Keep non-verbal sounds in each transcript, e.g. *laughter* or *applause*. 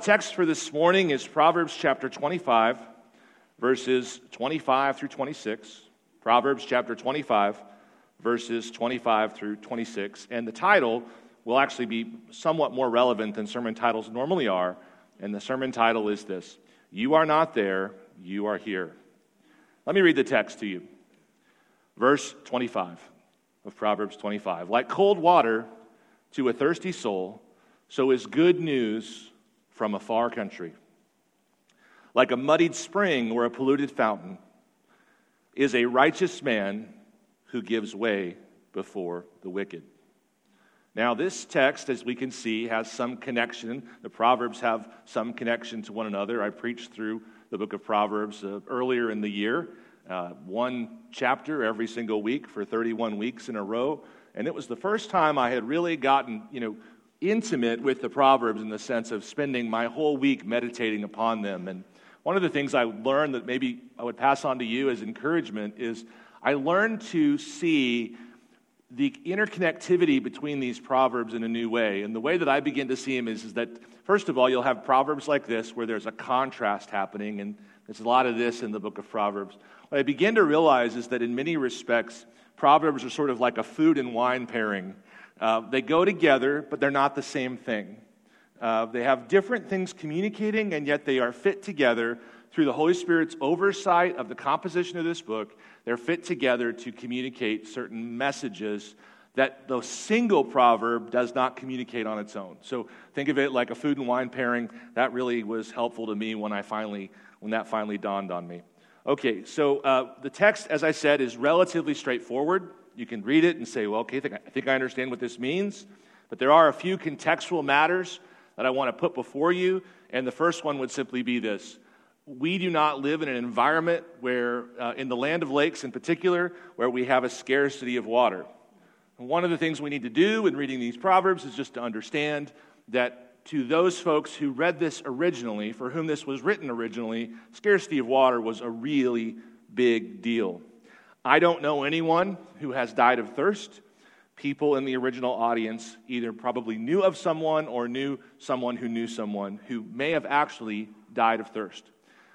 The text for this morning is Proverbs chapter 25, verses 25 through 26. Proverbs chapter 25, verses 25 through 26. And the title will actually be somewhat more relevant than sermon titles normally are. And the sermon title is this You are not there, you are here. Let me read the text to you. Verse 25 of Proverbs 25. Like cold water to a thirsty soul, so is good news from a far country. Like a muddied spring or a polluted fountain is a righteous man who gives way before the wicked. Now, this text, as we can see, has some connection. The Proverbs have some connection to one another. I preached through the book of Proverbs uh, earlier in the year, uh, one chapter every single week for 31 weeks in a row. And it was the first time I had really gotten, you know, intimate with the Proverbs in the sense of spending my whole week meditating upon them. And one of the things I learned that maybe I would pass on to you as encouragement is I learned to see the interconnectivity between these proverbs in a new way. And the way that I begin to see them is, is that, first of all, you'll have proverbs like this where there's a contrast happening, and there's a lot of this in the book of Proverbs. What I begin to realize is that in many respects, proverbs are sort of like a food and wine pairing. Uh, they go together, but they're not the same thing. Uh, they have different things communicating, and yet they are fit together through the Holy Spirit's oversight of the composition of this book. They're fit together to communicate certain messages that the single proverb does not communicate on its own. So think of it like a food and wine pairing. That really was helpful to me when I finally when that finally dawned on me. Okay, so uh, the text, as I said, is relatively straightforward. You can read it and say, well, okay, I think, I understand what this means. But there are a few contextual matters that I want to put before you. And the first one would simply be this we do not live in an environment where, uh, in the land of lakes in particular, where we have a scarcity of water. And one of the things we need to do in reading these Proverbs is just to understand that to those folks who read this originally, for whom this was written originally, scarcity of water was a really big deal. I don't know anyone who has died of thirst. People in the original audience either probably knew of someone or knew someone who knew someone who may have actually died of thirst.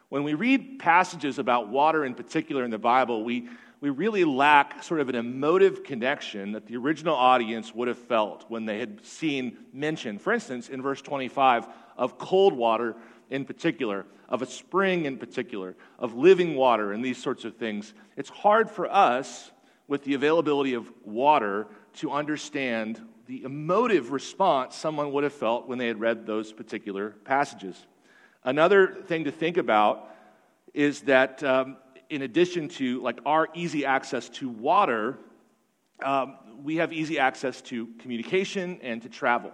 When we read passages about water in particular in the Bible, we, we really lack sort of an emotive connection that the original audience would have felt when they had seen mention, for instance, in verse 25, of cold water in particular, of a spring in particular, of living water, and these sorts of things. It's hard for us, with the availability of water, to understand the emotive response someone would have felt when they had read those particular passages. Another thing to think about is that um, in addition to like our easy access to water, um, we have easy access to communication and to travel.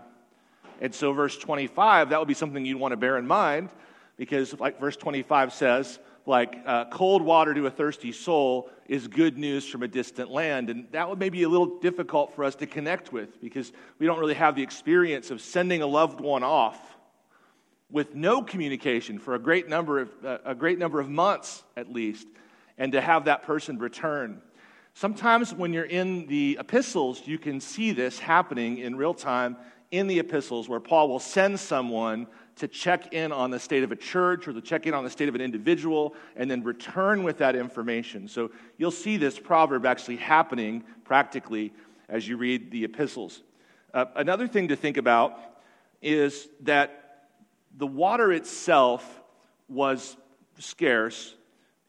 And so, verse 25, that would be something you'd want to bear in mind because, like verse 25 says, like uh, cold water to a thirsty soul is good news from a distant land. And that would maybe be a little difficult for us to connect with because we don't really have the experience of sending a loved one off with no communication for a great number of, uh, a great number of months at least, and to have that person return. Sometimes when you're in the epistles, you can see this happening in real time in the epistles where Paul will send someone to check in on the state of a church or to check in on the state of an individual and then return with that information. So you'll see this proverb actually happening practically as you read the epistles. Uh, another thing to think about is that the water itself was scarce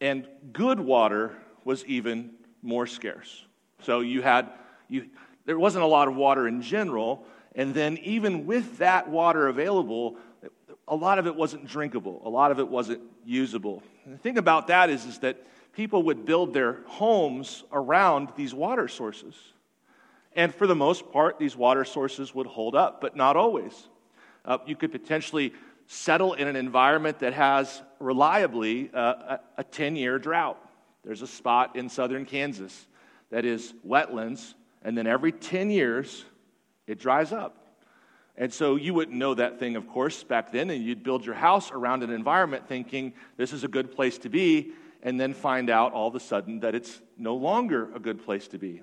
and good water was even more scarce. So you had you there wasn't a lot of water in general, and then, even with that water available, a lot of it wasn't drinkable, a lot of it wasn't usable. And the thing about that is, is that people would build their homes around these water sources. And for the most part, these water sources would hold up, but not always. Uh, you could potentially settle in an environment that has reliably uh, a 10 year drought. There's a spot in southern Kansas that is wetlands, and then every 10 years, it dries up. And so you wouldn't know that thing, of course, back then, and you'd build your house around an environment thinking this is a good place to be, and then find out all of a sudden that it's no longer a good place to be.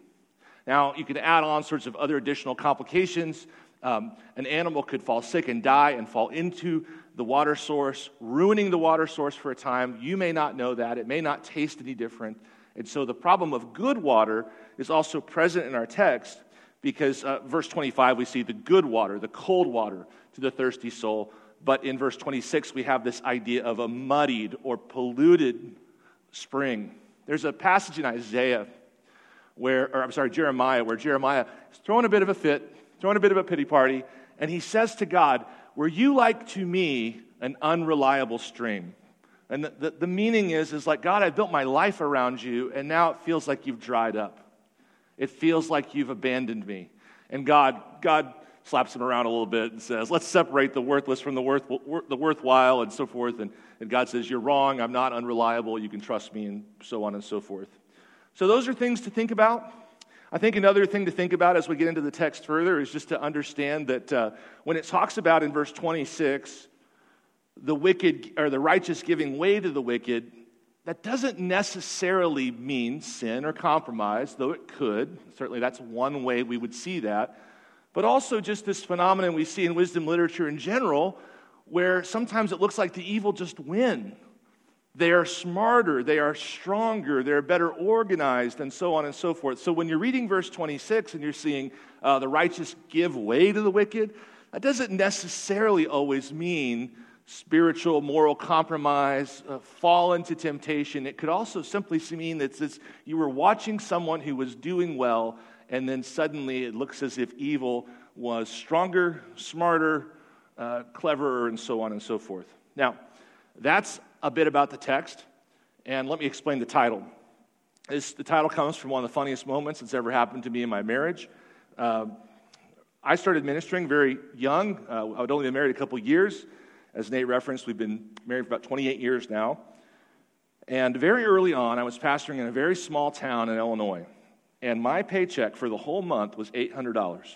Now, you can add on sorts of other additional complications um, an animal could fall sick and die and fall into the water source, ruining the water source for a time. You may not know that. It may not taste any different. And so the problem of good water is also present in our text because uh, verse 25 we see the good water, the cold water to the thirsty soul. But in verse 26 we have this idea of a muddied or polluted spring. There's a passage in Isaiah where, or I'm sorry, Jeremiah, where Jeremiah is throwing a bit of a fit, throwing a bit of a pity party, and he says to God, Were you like to me an unreliable stream? And the, the, the, meaning is, is like, God, I built my life around you, and now it feels like you've dried up. It feels like you've abandoned me. And God, God slaps him around a little bit and says, let's separate the worthless from the, worth, the worthwhile and so forth. And, and God says, you're wrong. I'm not unreliable. You can trust me and so on and so forth. So those are things to think about. I think another thing to think about as we get into the text further is just to understand that uh, when it talks about in verse 26, the wicked or the righteous giving way to the wicked, that doesn't necessarily mean sin or compromise, though it could. Certainly, that's one way we would see that. But also, just this phenomenon we see in wisdom literature in general, where sometimes it looks like the evil just win. They are smarter, they are stronger, they're better organized, and so on and so forth. So, when you're reading verse 26 and you're seeing uh, the righteous give way to the wicked, that doesn't necessarily always mean spiritual, moral compromise, uh, fall into temptation. It could also simply mean that it's, you were watching someone who was doing well, and then suddenly it looks as if evil was stronger, smarter, uh, cleverer, and so on and so forth. Now, that's a bit about the text, and let me explain the title. This, the title comes from one of the funniest moments that's ever happened to me in my marriage. Uh, I started ministering very young. Uh, I would only been married a couple years. As Nate referenced, we've been married for about 28 years now. And very early on, I was pastoring in a very small town in Illinois. And my paycheck for the whole month was $800.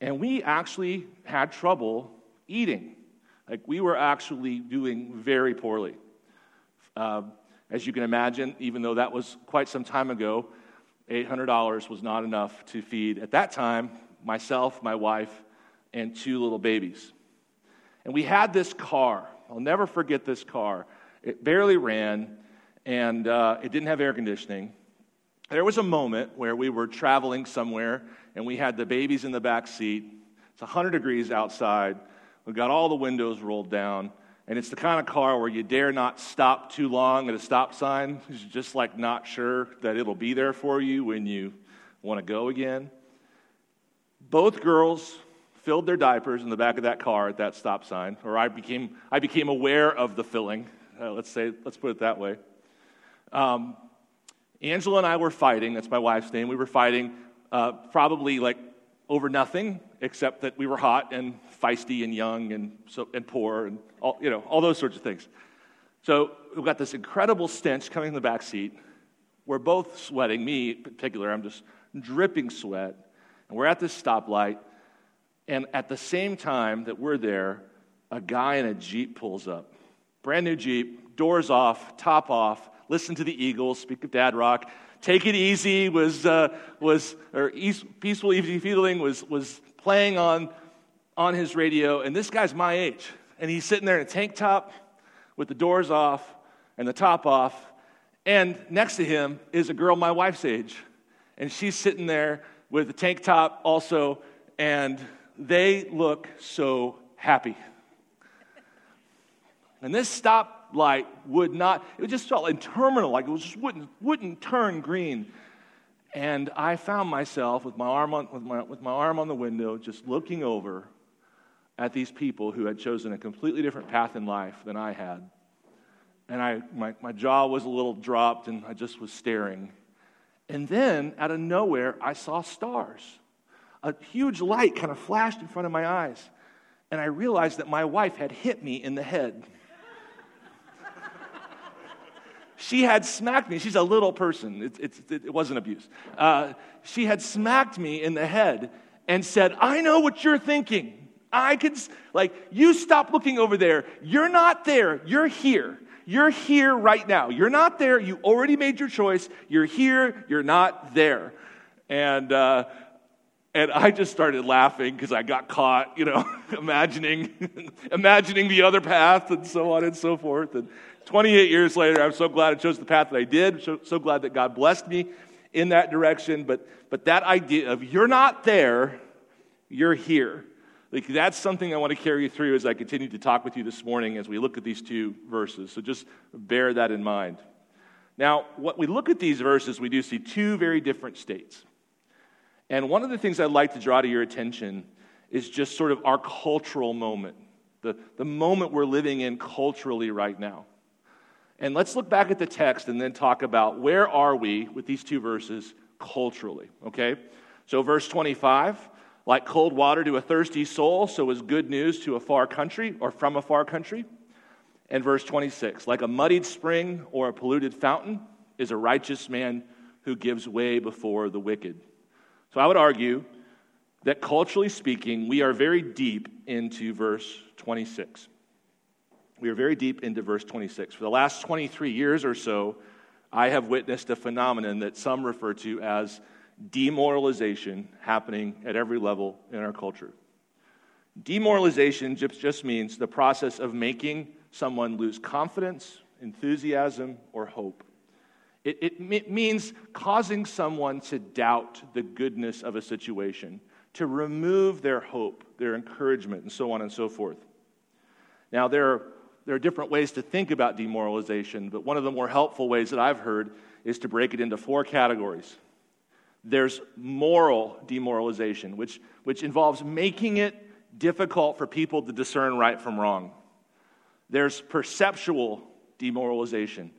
And we actually had trouble eating. Like, we were actually doing very poorly. Uh, as you can imagine, even though that was quite some time ago, $800 was not enough to feed, at that time, myself, my wife, and two little babies. And we had this car. I'll never forget this car. It barely ran, and uh, it didn't have air conditioning. There was a moment where we were traveling somewhere, and we had the babies in the back seat. It's 100 degrees outside. We've got all the windows rolled down. And it's the kind of car where you dare not stop too long at a stop sign. You're just like not sure that it'll be there for you when you want to go again. Both girls filled their diapers in the back of that car at that stop sign, or I became, I became aware of the filling. Uh, let's say, let's put it that way. Um, Angela and I were fighting. That's my wife's name. We were fighting uh, probably like over nothing, except that we were hot and feisty and young and, so, and poor and all, you know, all those sorts of things. So we've got this incredible stench coming in the back seat. We're both sweating. Me in particular, I'm just dripping sweat. And we're at this stoplight and at the same time that we're there, a guy in a Jeep pulls up. Brand new Jeep, doors off, top off, listen to the Eagles, speak of Dad Rock. Take It Easy was, uh, was or East, Peaceful Easy Feeling was, was playing on, on his radio. And this guy's my age. And he's sitting there in a tank top with the doors off and the top off. And next to him is a girl my wife's age. And she's sitting there with a tank top also and they look so happy. And this stoplight would not, it just felt interminable, like it just wouldn't, wouldn't turn green. And I found myself with my, arm on, with, my, with my arm on the window, just looking over at these people who had chosen a completely different path in life than I had. And I, my, my jaw was a little dropped, and I just was staring. And then, out of nowhere, I saw stars a huge light kind of flashed in front of my eyes. And I realized that my wife had hit me in the head. *laughs* she had smacked me. She's a little person, it, it, it wasn't abuse. Uh, she had smacked me in the head and said, I know what you're thinking. I could, like, you stop looking over there. You're not there. You're here. You're here right now. You're not there. You already made your choice. You're here. You're not there. And uh, And I just started laughing because I got caught, you know, *laughs* imagining, *laughs* imagining the other path and so on and so forth. And 28 years later, I'm so glad I chose the path that I did. So, so glad that God blessed me in that direction. But, but that idea of you're not there, you're here. Like that's something I want to carry you through as I continue to talk with you this morning as we look at these two verses. So just bear that in mind. Now, what we look at these verses, we do see two very different states. And one of the things I'd like to draw to your attention is just sort of our cultural moment, the, the moment we're living in culturally right now. And let's look back at the text and then talk about where are we with these two verses culturally, okay? So, verse 25, like cold water to a thirsty soul, so is good news to a far country or from a far country. And verse 26, like a muddied spring or a polluted fountain is a righteous man who gives way before the wicked. So I would argue that culturally speaking, we are very deep into verse 26. We are very deep into verse 26. For the last 23 years or so, I have witnessed a phenomenon that some refer to as demoralization happening at every level in our culture. Demoralization just means the process of making someone lose confidence, enthusiasm, or hope. It, it means causing someone to doubt the goodness of a situation, to remove their hope, their encouragement, and so on and so forth. Now, there are, there are different ways to think about demoralization, but one of the more helpful ways that I've heard is to break it into four categories. There's moral demoralization, which, which involves making it difficult for people to discern right from wrong. There's perceptual demoralization,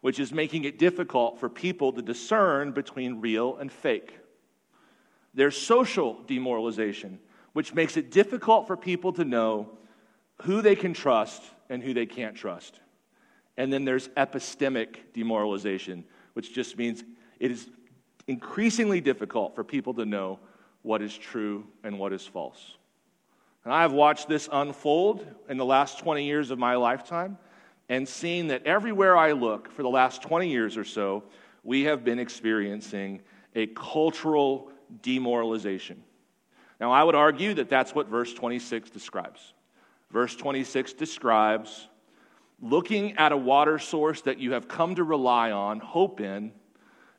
which is making it difficult for people to discern between real and fake. There's social demoralization, which makes it difficult for people to know who they can trust and who they can't trust. And then there's epistemic demoralization, which just means it is increasingly difficult for people to know what is true and what is false. And I have watched this unfold in the last 20 years of my lifetime and seen that everywhere I look for the last 20 years or so, we have been experiencing a cultural demoralization. Now, I would argue that that's what verse 26 describes. Verse 26 describes looking at a water source that you have come to rely on, hope in.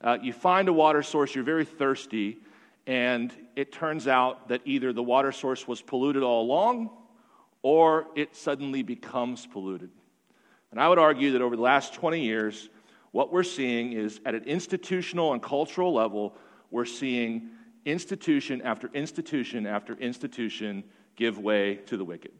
Uh, you find a water source, you're very thirsty, and it turns out that either the water source was polluted all along or it suddenly becomes polluted. And I would argue that over the last 20 years, what we're seeing is at an institutional and cultural level, we're seeing institution after institution after institution give way to the wicked.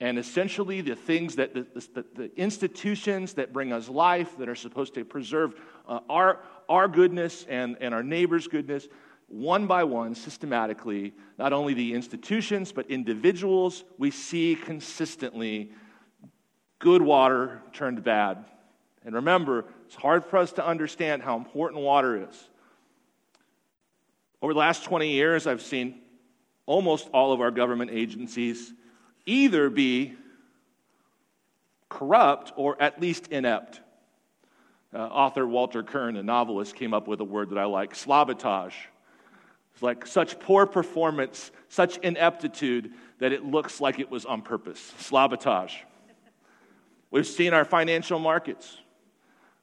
And essentially, the things that the, the, the institutions that bring us life, that are supposed to preserve uh, our, our goodness and, and our neighbor's goodness, one by one, systematically, not only the institutions, but individuals, we see consistently good water turned bad. And remember, it's hard for us to understand how important water is. Over the last 20 years, I've seen almost all of our government agencies either be corrupt or at least inept. Uh, author Walter Kirn, a novelist, came up with a word that I like slobotage. It's like such poor performance, such ineptitude that it looks like it was on purpose. Slobotage. We've seen our financial markets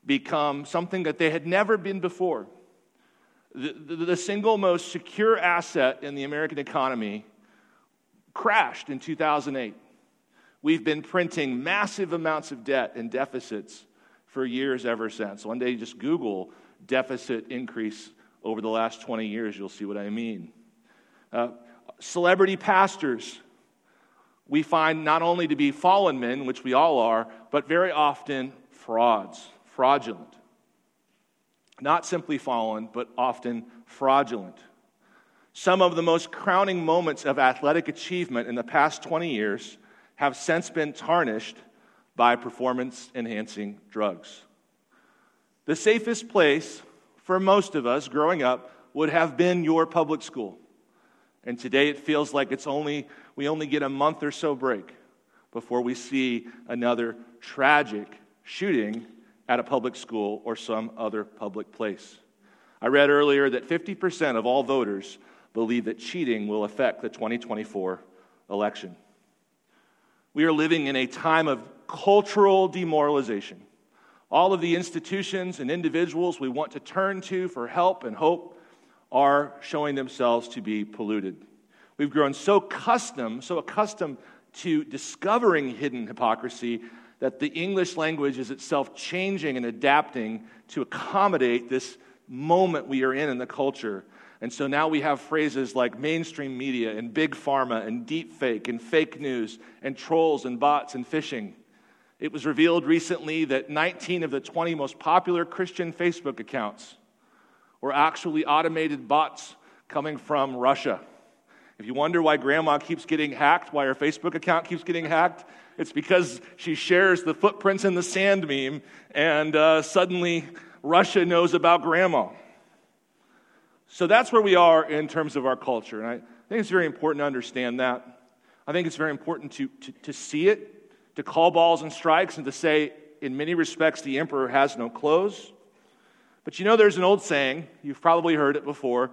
become something that they had never been before. The, the, the, single most secure asset in the American economy crashed in 2008. We've been printing massive amounts of debt and deficits for years ever since. One day, just Google deficit increase over the last 20 years, you'll see what I mean. Uh, celebrity pastors, we find not only to be fallen men, which we all are, but very often frauds, fraudulent. Not simply fallen, but often fraudulent. Some of the most crowning moments of athletic achievement in the past 20 years have since been tarnished by performance enhancing drugs. The safest place for most of us growing up would have been your public school. And today it feels like it's only we only get a month or so break before we see another tragic shooting at a public school or some other public place. I read earlier that 50% of all voters believe that cheating will affect the 2024 election. We are living in a time of cultural demoralization. All of the institutions and individuals we want to turn to for help and hope are showing themselves to be polluted. We've grown so accustomed, so accustomed to discovering hidden hypocrisy that the English language is itself changing and adapting to accommodate this moment we are in in the culture. And so now we have phrases like mainstream media and big pharma and deep fake and fake news and trolls and bots and phishing. It was revealed recently that 19 of the 20 most popular Christian Facebook accounts were actually automated bots coming from Russia. If you wonder why grandma keeps getting hacked, why her Facebook account keeps getting hacked, it's because she shares the footprints in the sand meme, and uh, suddenly Russia knows about grandma. So that's where we are in terms of our culture. And I think it's very important to understand that. I think it's very important to, to, to see it, to call balls and strikes, and to say, in many respects, the emperor has no clothes. But you know, there's an old saying, you've probably heard it before,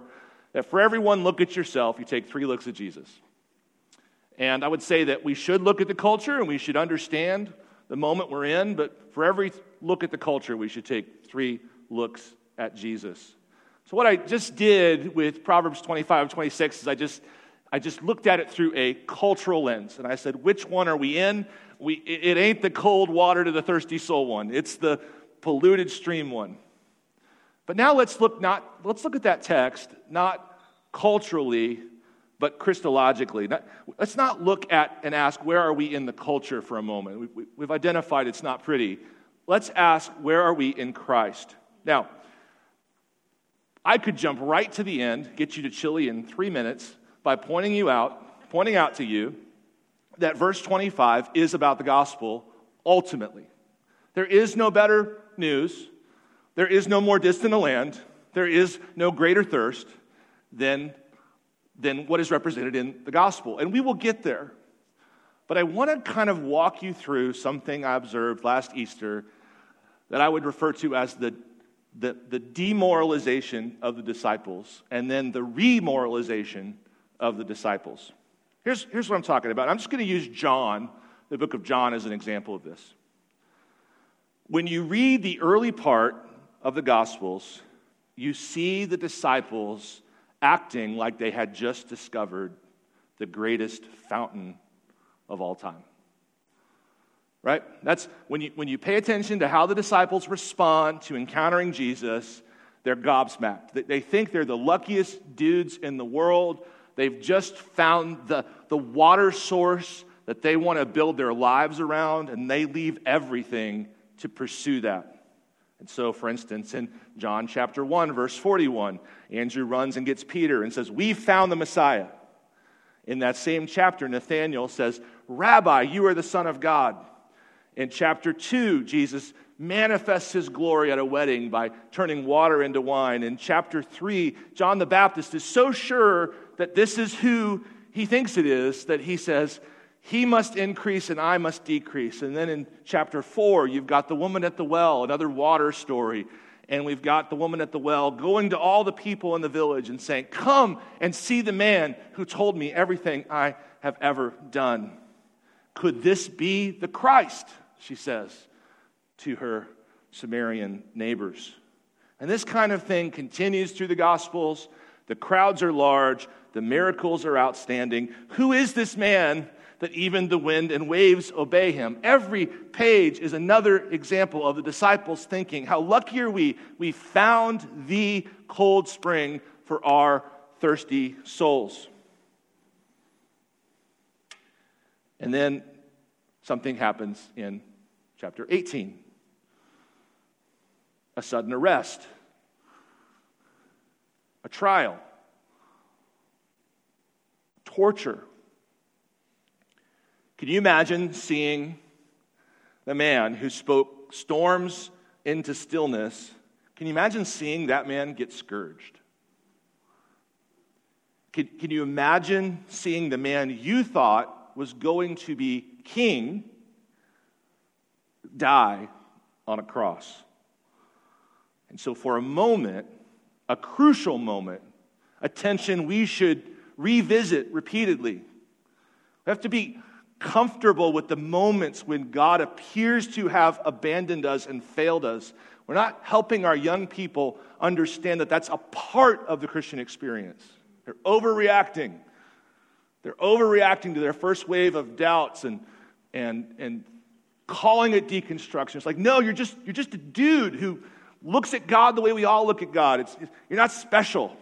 that for every one look at yourself, you take three looks at Jesus. And I would say that we should look at the culture and we should understand the moment we're in, but for every look at the culture, we should take three looks at Jesus. So, what I just did with Proverbs 25 26 is I just, I just looked at it through a cultural lens. And I said, which one are we in? We, it ain't the cold water to the thirsty soul one, it's the polluted stream one. But now let's look not let's look at that text not culturally but Christologically. let's not look at and ask where are we in the culture for a moment. We, we, we've identified it's not pretty. Let's ask where are we in Christ. Now, I could jump right to the end, get you to chili in three minutes by pointing you out, pointing out to you that verse 25 is about the gospel ultimately. There is no better news there is no more distant a land, there is no greater thirst than, than what is represented in the gospel. And we will get there. But I want to kind of walk you through something I observed last Easter that I would refer to as the, the, the demoralization of the disciples and then the remoralization of the disciples. Here's, here's what I'm talking about. I'm just going to use John, the book of John, as an example of this. When you read the early part of the Gospels, you see the disciples acting like they had just discovered the greatest fountain of all time. Right? That's when you, when you pay attention to how the disciples respond to encountering Jesus, they're gobsmacked. They think they're the luckiest dudes in the world. They've just found the, the water source that they want to build their lives around, and they leave everything to pursue that. And so, for instance, in John chapter 1, verse 41, Andrew runs and gets Peter and says, We found the Messiah. In that same chapter, Nathanael says, Rabbi, you are the Son of God. In chapter 2, Jesus manifests his glory at a wedding by turning water into wine. In chapter 3, John the Baptist is so sure that this is who he thinks it is that he says, he must increase and I must decrease. And then in chapter four, you've got the woman at the well, another water story. And we've got the woman at the well going to all the people in the village and saying, Come and see the man who told me everything I have ever done. Could this be the Christ? She says to her Samaritan neighbors. And this kind of thing continues through the Gospels. The crowds are large, the miracles are outstanding. Who is this man that even the wind and waves obey him. Every page is another example of the disciples thinking, How lucky are we? We found the cold spring for our thirsty souls. And then something happens in chapter 18 a sudden arrest, a trial, torture can you imagine seeing the man who spoke storms into stillness? Can you imagine seeing that man get scourged? Can, can you imagine seeing the man you thought was going to be king die on a cross? And so, for a moment, a crucial moment, a tension we should revisit repeatedly. We have to be comfortable with the moments when God appears to have abandoned us and failed us. We're not helping our young people understand that that's a part of the Christian experience. They're overreacting. They're overreacting to their first wave of doubts and, and, and calling it deconstruction. It's like, no, you're just, you're just a dude who looks at God the way we all look at God. It's, you're not special.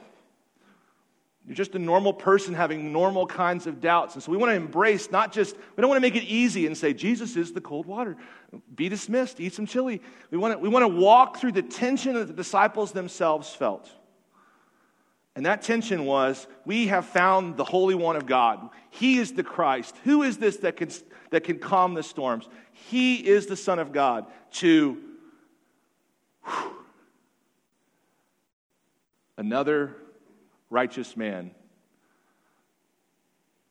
You're just a normal person having normal kinds of doubts. And so we want to embrace not just, we don't want to make it easy and say, Jesus is the cold water. Be dismissed, eat some chili. We want to, we want to walk through the tension that the disciples themselves felt. And that tension was, we have found the Holy One of God. He is the Christ. Who is this that can, that can calm the storms? He is the Son of God. To whew, another righteous man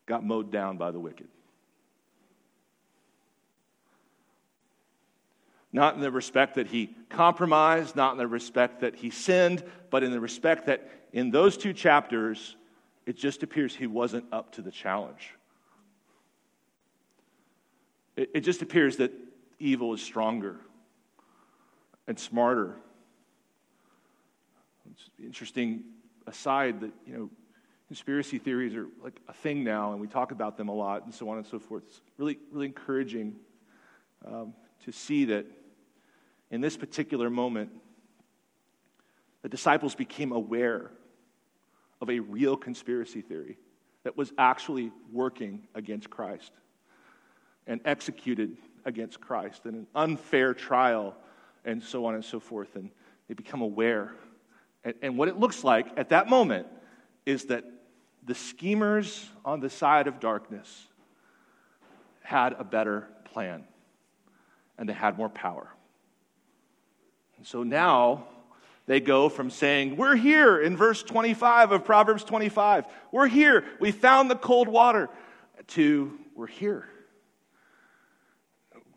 got mowed down by the wicked. Not in the respect that he compromised, not in the respect that he sinned, but in the respect that in those two chapters, it just appears he wasn't up to the challenge. It, it just appears that evil is stronger and smarter. It's interesting aside that, you know, conspiracy theories are like a thing now, and we talk about them a lot, and so on and so forth. It's really, really encouraging um, to see that in this particular moment, the disciples became aware of a real conspiracy theory that was actually working against Christ and executed against Christ in an unfair trial, and so on and so forth. And they become aware and, and what it looks like at that moment is that the schemers on the side of darkness had a better plan and they had more power. And so now they go from saying, We're here in verse 25 of Proverbs 25. We're here. We found the cold water. To, We're here.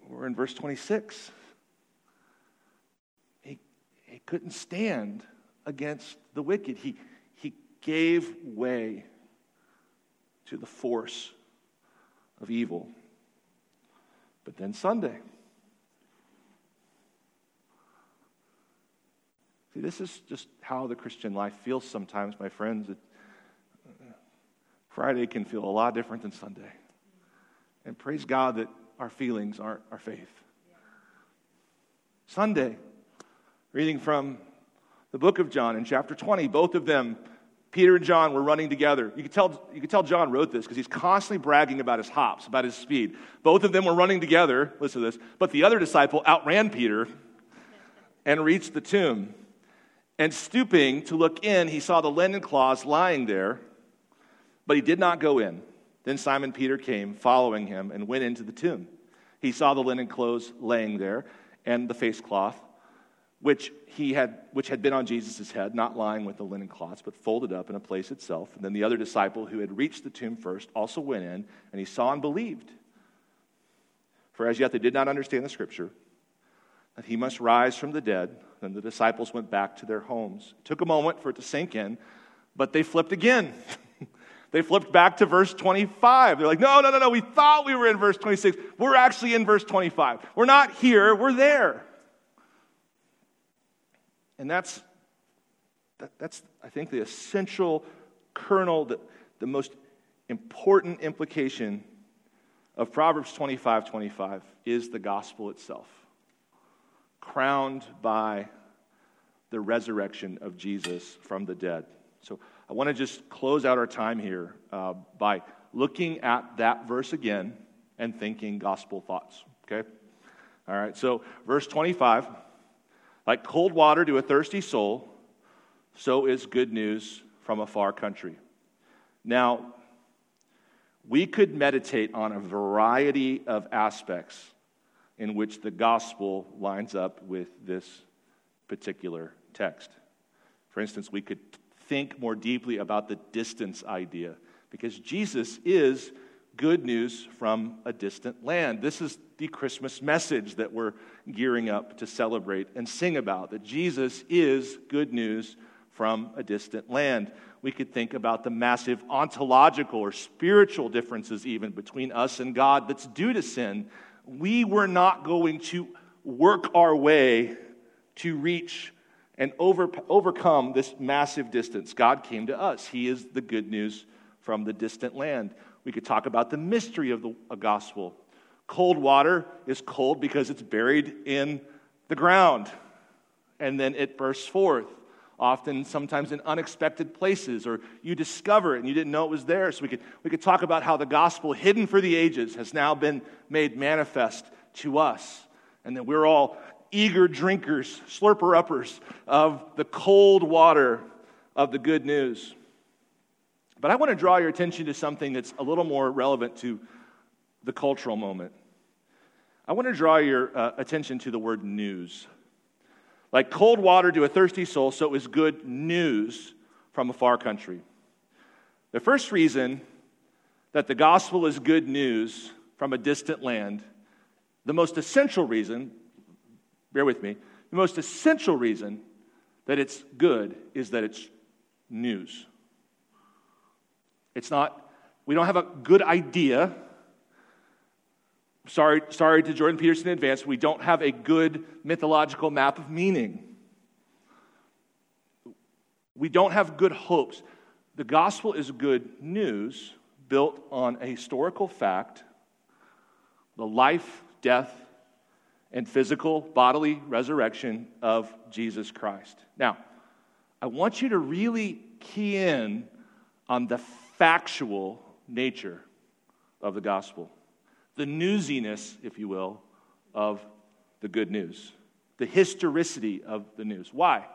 We're in verse 26. He, he couldn't stand against the wicked. He, he gave way to the force of evil. But then Sunday. See, this is just how the Christian life feels sometimes, my friends. It, uh, Friday can feel a lot different than Sunday. And praise God that our feelings aren't our faith. Sunday, reading from the book of John in chapter 20, both of them, Peter and John, were running together. You could tell, you could tell John wrote this because he's constantly bragging about his hops, about his speed. Both of them were running together, listen to this, but the other disciple outran Peter and reached the tomb. And stooping to look in, he saw the linen cloths lying there, but he did not go in. Then Simon Peter came, following him, and went into the tomb. He saw the linen clothes laying there and the face cloth which, he had, which had been on Jesus' head, not lying with the linen cloths, but folded up in a place itself. And then the other disciple who had reached the tomb first also went in, and he saw and believed. For as yet they did not understand the scripture, that he must rise from the dead. Then the disciples went back to their homes. It took a moment for it to sink in, but they flipped again. *laughs* they flipped back to verse 25. They're like, no, no, no, no, we thought we were in verse 26. We're actually in verse 25. We're not here, we're there. And that's, that, that's I think, the essential kernel, the, the most important implication of Proverbs 25 25 is the gospel itself, crowned by the resurrection of Jesus from the dead. So I want to just close out our time here uh, by looking at that verse again and thinking gospel thoughts. Okay? All right, so verse 25. Like cold water to a thirsty soul, so is good news from a far country. Now, we could meditate on a variety of aspects in which the gospel lines up with this particular text. For instance, we could think more deeply about the distance idea because Jesus is good news from a distant land. This is the Christmas message that we're gearing up to celebrate and sing about that Jesus is good news from a distant land. We could think about the massive ontological or spiritual differences, even between us and God, that's due to sin. We were not going to work our way to reach and over, overcome this massive distance. God came to us. He is the good news from the distant land. We could talk about the mystery of the gospel. Cold water is cold because it's buried in the ground. And then it bursts forth often sometimes in unexpected places or you discover it and you didn't know it was there. So we could, we could talk about how the gospel hidden for the ages has now been made manifest to us. And that we're all eager drinkers slurper uppers of the cold water of the good news but i want to draw your attention to something that's a little more relevant to the cultural moment i want to draw your uh, attention to the word news like cold water to a thirsty soul, so it was good news from a far country. The first reason that the gospel is good news from a distant land, the most essential reason, bear with me, the most essential reason that it's good is that it's news. It's not, we don't have a good idea Sorry, sorry to Jordan Peterson in advance, we don't have a good mythological map of meaning. We don't have good hopes. The gospel is good news built on a historical fact the life, death, and physical bodily resurrection of Jesus Christ. Now, I want you to really key in on the factual nature of the gospel the newsiness, if you will, of the good news, the historicity of the news. Why?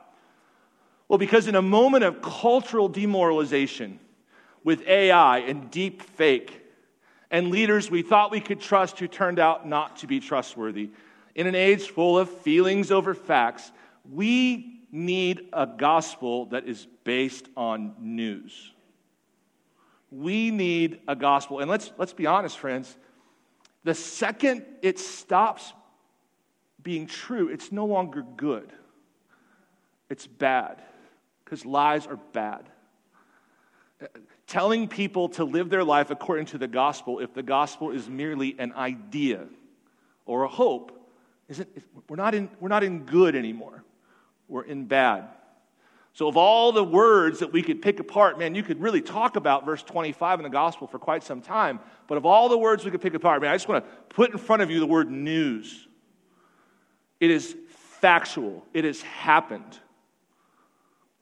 Well, because in a moment of cultural demoralization with AI and deep fake and leaders we thought we could trust who turned out not to be trustworthy, in an age full of feelings over facts, we need a gospel that is based on news. We need a gospel. And let's, let's be honest, friends. The second it stops being true, it's no longer good. It's bad because lies are bad. Telling people to live their life according to the gospel, if the gospel is merely an idea or a hope, isn't, we're, not in, we're not in good anymore. We're in bad. So, of all the words that we could pick apart, man, you could really talk about verse 25 in the gospel for quite some time. But of all the words we could pick apart, man, I just want to put in front of you the word news. It is factual, it has happened.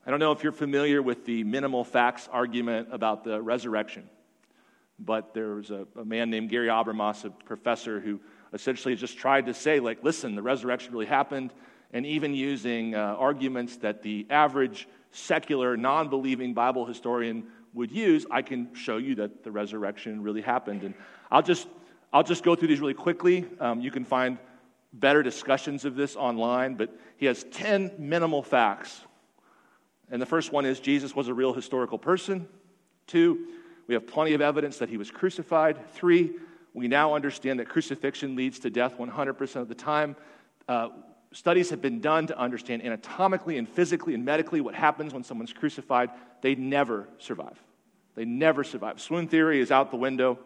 I don't know if you're familiar with the minimal facts argument about the resurrection, but there was a, a man named Gary Habermas, a professor, who essentially just tried to say, like, listen, the resurrection really happened and even using uh, arguments that the average secular, non believing Bible historian would use, I can show you that the resurrection really happened. And I'll just, I'll just go through these really quickly. Um, you can find better discussions of this online, but he has 10 minimal facts. And the first one is Jesus was a real historical person. Two, we have plenty of evidence that he was crucified. Three, we now understand that crucifixion leads to death 100% of the time. Uh, studies have been done to understand anatomically and physically and medically what happens when someone's crucified. They never survive. They never survive. Swoon theory is out the window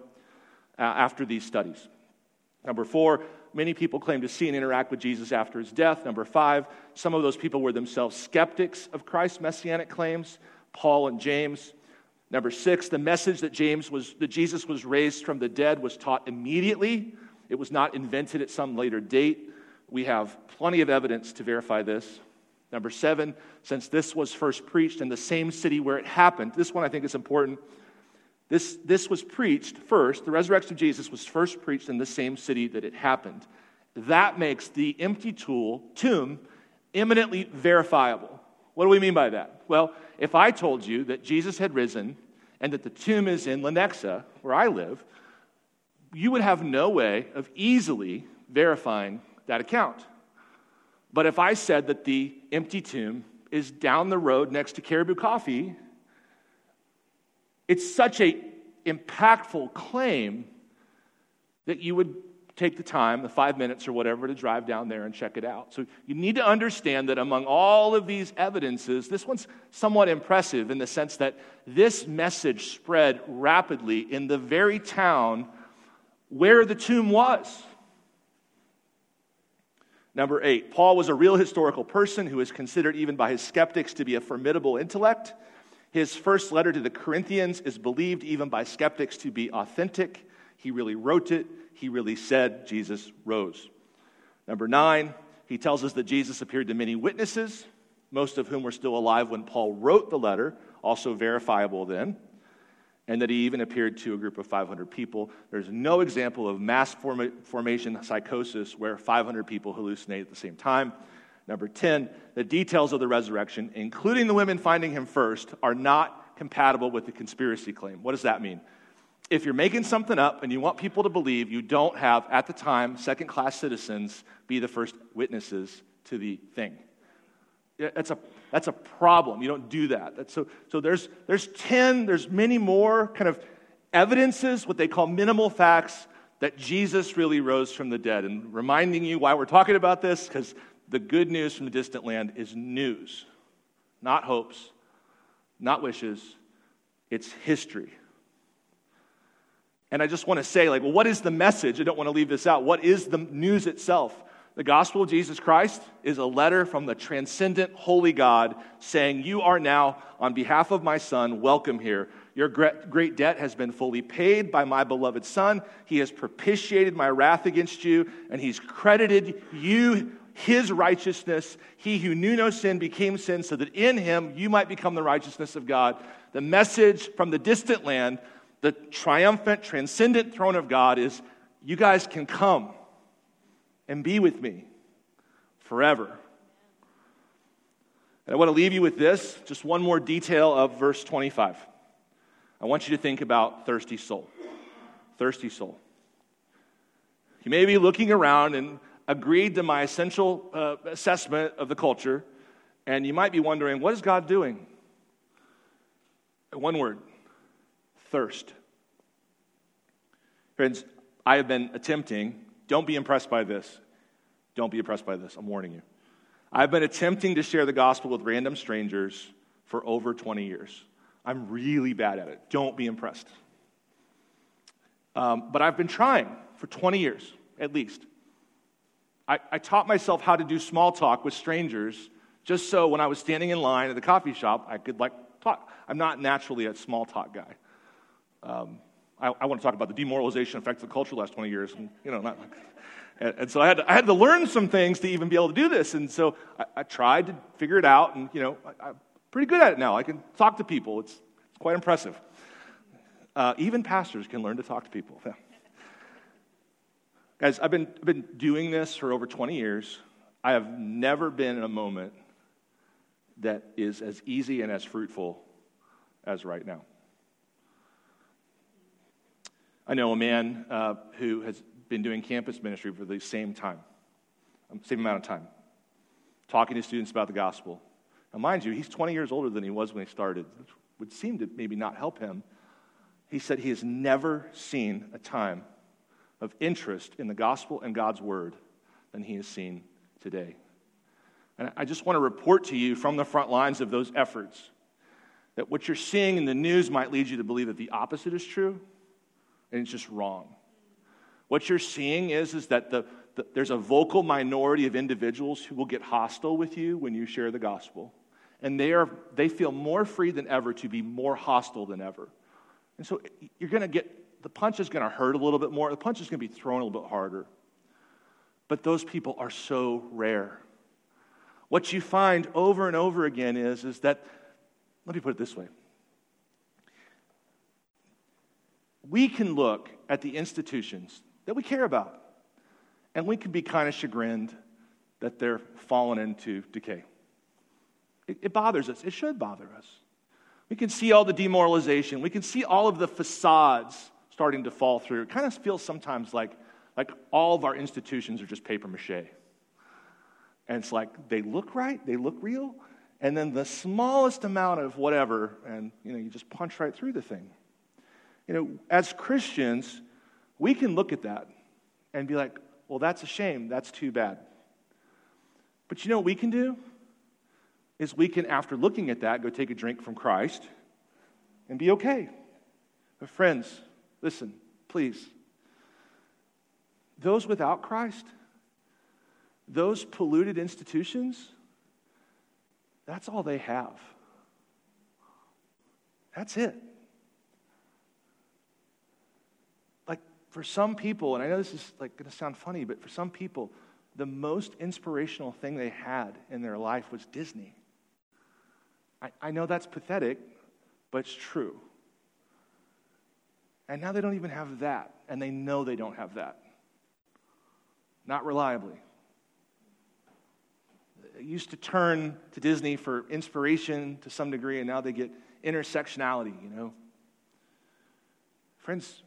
uh, after these studies. Number four, many people claim to see and interact with Jesus after his death. Number five, some of those people were themselves skeptics of Christ's messianic claims, Paul and James. Number six, the message that James was that Jesus was raised from the dead was taught immediately. It was not invented at some later date. We have plenty of evidence to verify this. Number seven, since this was first preached in the same city where it happened, this one I think is important. This, this was preached first, the resurrection of Jesus was first preached in the same city that it happened. That makes the empty tool, tomb eminently verifiable. What do we mean by that? Well, if I told you that Jesus had risen and that the tomb is in Lenexa, where I live, you would have no way of easily verifying that account. But if I said that the empty tomb is down the road next to Caribou Coffee, it's such a impactful claim that you would take the time, the five minutes or whatever, to drive down there and check it out. So you need to understand that among all of these evidences, this one's somewhat impressive in the sense that this message spread rapidly in the very town where the tomb was. Number eight, Paul was a real historical person who is considered even by his skeptics to be a formidable intellect. His first letter to the Corinthians is believed even by skeptics to be authentic. He really wrote it, he really said Jesus rose. Number nine, he tells us that Jesus appeared to many witnesses, most of whom were still alive when Paul wrote the letter, also verifiable then and that he even appeared to a group of 500 people. There's no example of mass form- formation psychosis where 500 people hallucinate at the same time. Number 10, the details of the resurrection, including the women finding him first, are not compatible with the conspiracy claim. What does that mean? If you're making something up and you want people to believe, you don't have, at the time, second class citizens be the first witnesses to the thing. That's a, that's a problem. You don't do that. That's so, so there's, there's 10, there's many more kind of evidences, what they call minimal facts, that Jesus really rose from the dead. And reminding you why we're talking about this, because the good news from the distant land is news, not hopes, not wishes. It's history. And I just want to say, like, well, what is the message? I don't want to leave this out. What is the news itself? The gospel of Jesus Christ is a letter from the transcendent, holy God saying, You are now, on behalf of my Son, welcome here. Your great debt has been fully paid by my beloved Son. He has propitiated my wrath against you, and He's credited you His righteousness. He who knew no sin became sin, so that in Him you might become the righteousness of God. The message from the distant land, the triumphant, transcendent throne of God is, You guys can come and be with me forever. And I want to leave you with this just one more detail of verse 25. I want you to think about thirsty soul. Thirsty soul. You may be looking around and agreed to my essential uh, assessment of the culture, and you might be wondering, what is God doing? One word thirst. Friends, I have been attempting don't be impressed by this. Don't be impressed by this. I'm warning you. I've been attempting to share the gospel with random strangers for over 20 years. I'm really bad at it. Don't be impressed. Um, but I've been trying for 20 years, at least. I, I taught myself how to do small talk with strangers just so when I was standing in line at the coffee shop, I could like talk. I'm not naturally a small talk guy. Um, I, I, want to talk about the demoralization effects of the culture the last 20 years. And, you know, not, and, and, so I had, to, I had to learn some things to even be able to do this. And so I, I tried to figure it out. And, you know, I, am pretty good at it now. I can talk to people. It's, it's quite impressive. Uh, even pastors can learn to talk to people. Yeah. Guys, I've been, I've been doing this for over 20 years. I have never been in a moment that is as easy and as fruitful as right now. I know a man uh, who has been doing campus ministry for the same time, um, same amount of time, talking to students about the gospel. Now, mind you, he's 20 years older than he was when he started, which would seem to maybe not help him. He said he has never seen a time of interest in the gospel and God's word than he has seen today. And I just want to report to you from the front lines of those efforts that what you're seeing in the news might lead you to believe that the opposite is true and it's just wrong. What you're seeing is, is that the, the, there's a vocal minority of individuals who will get hostile with you when you share the gospel. And they, are, they feel more free than ever to be more hostile than ever. And so you're going to get, the punch is going to hurt a little bit more. The punch is going to be thrown a little bit harder. But those people are so rare. What you find over and over again is, is that, let me put it this way we can look at the institutions that we care about and we can be kind of chagrined that they're fallen into decay. It, it, bothers us. It should bother us. We can see all the demoralization. We can see all of the facades starting to fall through. It kind of feels sometimes like, like all of our institutions are just paper mache. And it's like they look right, they look real, and then the smallest amount of whatever, and you know, you just punch right through the thing. You know, as Christians, we can look at that and be like, well, that's a shame. That's too bad. But you know what we can do? Is we can, after looking at that, go take a drink from Christ and be okay. But, friends, listen, please. Those without Christ, those polluted institutions, that's all they have. That's it. Like for some people, and I know this is like going to sound funny, but for some people, the most inspirational thing they had in their life was Disney. I, I know that's pathetic, but it's true. And now they don't even have that, and they know they don't have that. Not reliably. They used to turn to Disney for inspiration to some degree, and now they get intersectionality, you know. Friends,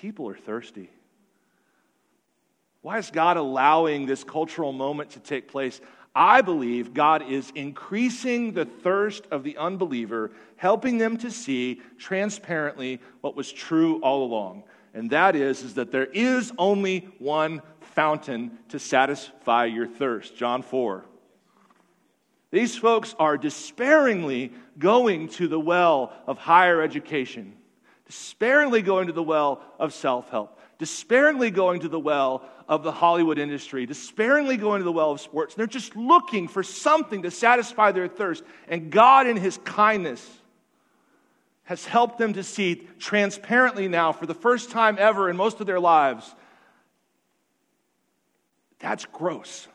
people are thirsty. Why is God allowing this cultural moment to take place? I believe God is increasing the thirst of the unbeliever, helping them to see transparently what was true all along. And that is, is that there is only one fountain to satisfy your thirst. John 4. These folks are despairingly going to the well of higher education, despairingly going to the well of self help, despairingly going to the well of the Hollywood industry, despairingly going to the well of sports. They're just looking for something to satisfy their thirst. And God, in His kindness, has helped them to see transparently now, for the first time ever in most of their lives, that's gross.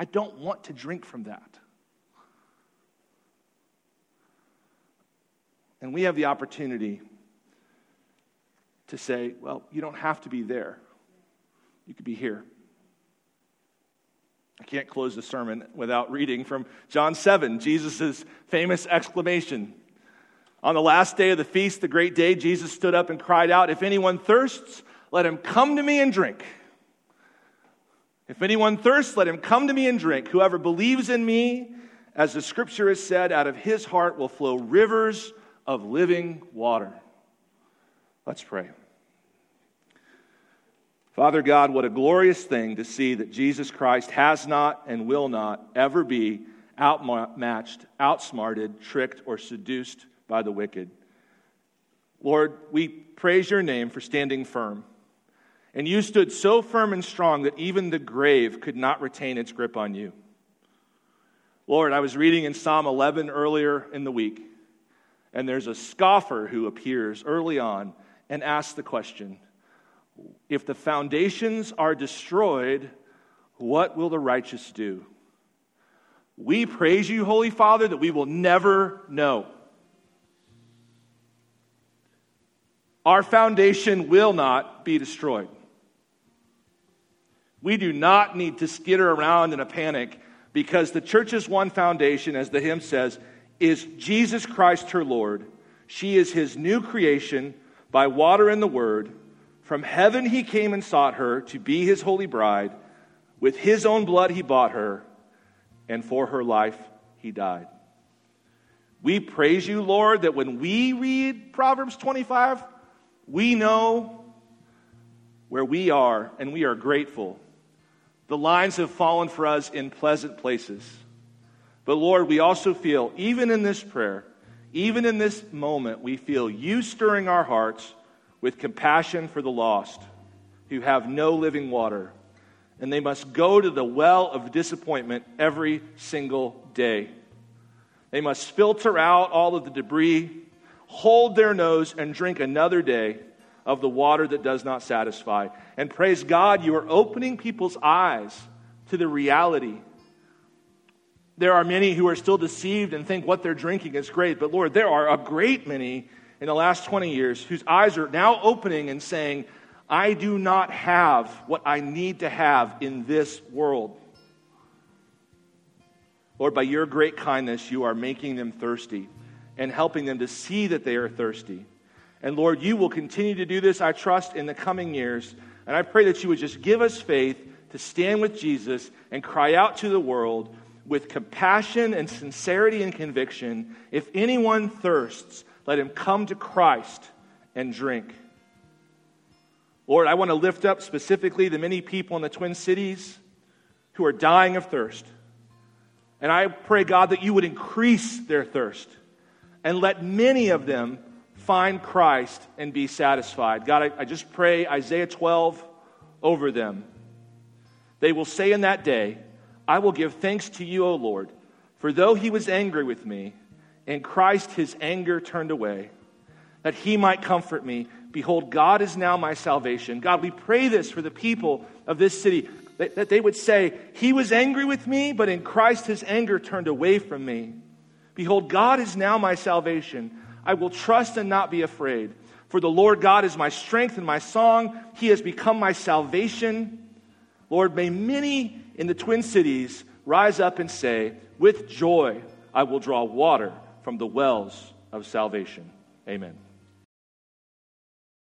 I don't want to drink from that. And we have the opportunity to say, well, you don't have to be there. You could be here. I can't close the sermon without reading from John 7, Jesus' famous exclamation. On the last day of the feast, the great day, Jesus stood up and cried out, If anyone thirsts, let him come to me and drink. If anyone thirsts, let him come to me and drink. Whoever believes in me, as the scripture has said, out of his heart will flow rivers of living water. Let's pray. Father God, what a glorious thing to see that Jesus Christ has not and will not ever be outmatched, outsmarted, tricked, or seduced by the wicked. Lord, we praise your name for standing firm. And you stood so firm and strong that even the grave could not retain its grip on you. Lord, I was reading in Psalm 11 earlier in the week, and there's a scoffer who appears early on and asks the question If the foundations are destroyed, what will the righteous do? We praise you, Holy Father, that we will never know. Our foundation will not be destroyed. We do not need to skitter around in a panic because the church's one foundation, as the hymn says, is Jesus Christ her Lord. She is his new creation by water and the word. From heaven he came and sought her to be his holy bride. With his own blood he bought her, and for her life he died. We praise you, Lord, that when we read Proverbs 25, we know where we are, and we are grateful the lines have fallen for us in pleasant places. But Lord, we also feel, even in this prayer, even in this moment, we feel you stirring our hearts with compassion for the lost who have no living water. And they must go to the well of disappointment every single day. They must filter out all of the debris, hold their nose, and drink another day of the water that does not satisfy. And praise God, you are opening people's eyes to the reality. There are many who are still deceived and think what they're drinking is great. But Lord, there are a great many in the last 20 years whose eyes are now opening and saying, I do not have what I need to have in this world. Lord, by your great kindness, you are making them thirsty and helping them to see that they are thirsty. And Lord, you will continue to do this, I trust, in the coming years. And I pray that you would just give us faith to stand with Jesus and cry out to the world with compassion and sincerity and conviction if anyone thirsts, let him come to Christ and drink. Lord, I want to lift up specifically the many people in the Twin Cities who are dying of thirst. And I pray, God, that you would increase their thirst and let many of them find Christ and be satisfied. God, I, I just pray Isaiah 12 over them. They will say in that day, I will give thanks to you, O Lord, for though he was angry with me, in Christ his anger turned away, that he might comfort me. Behold, God is now my salvation. God, we pray this for the people of this city, that, that they would say, He was angry with me, but in Christ his anger turned away from me. Behold, God is now my salvation. I will trust and not be afraid. For the Lord God is my strength and my song. He has become my salvation. Lord, may many in the Twin Cities rise up and say, With joy I will draw water from the wells of salvation. Amen.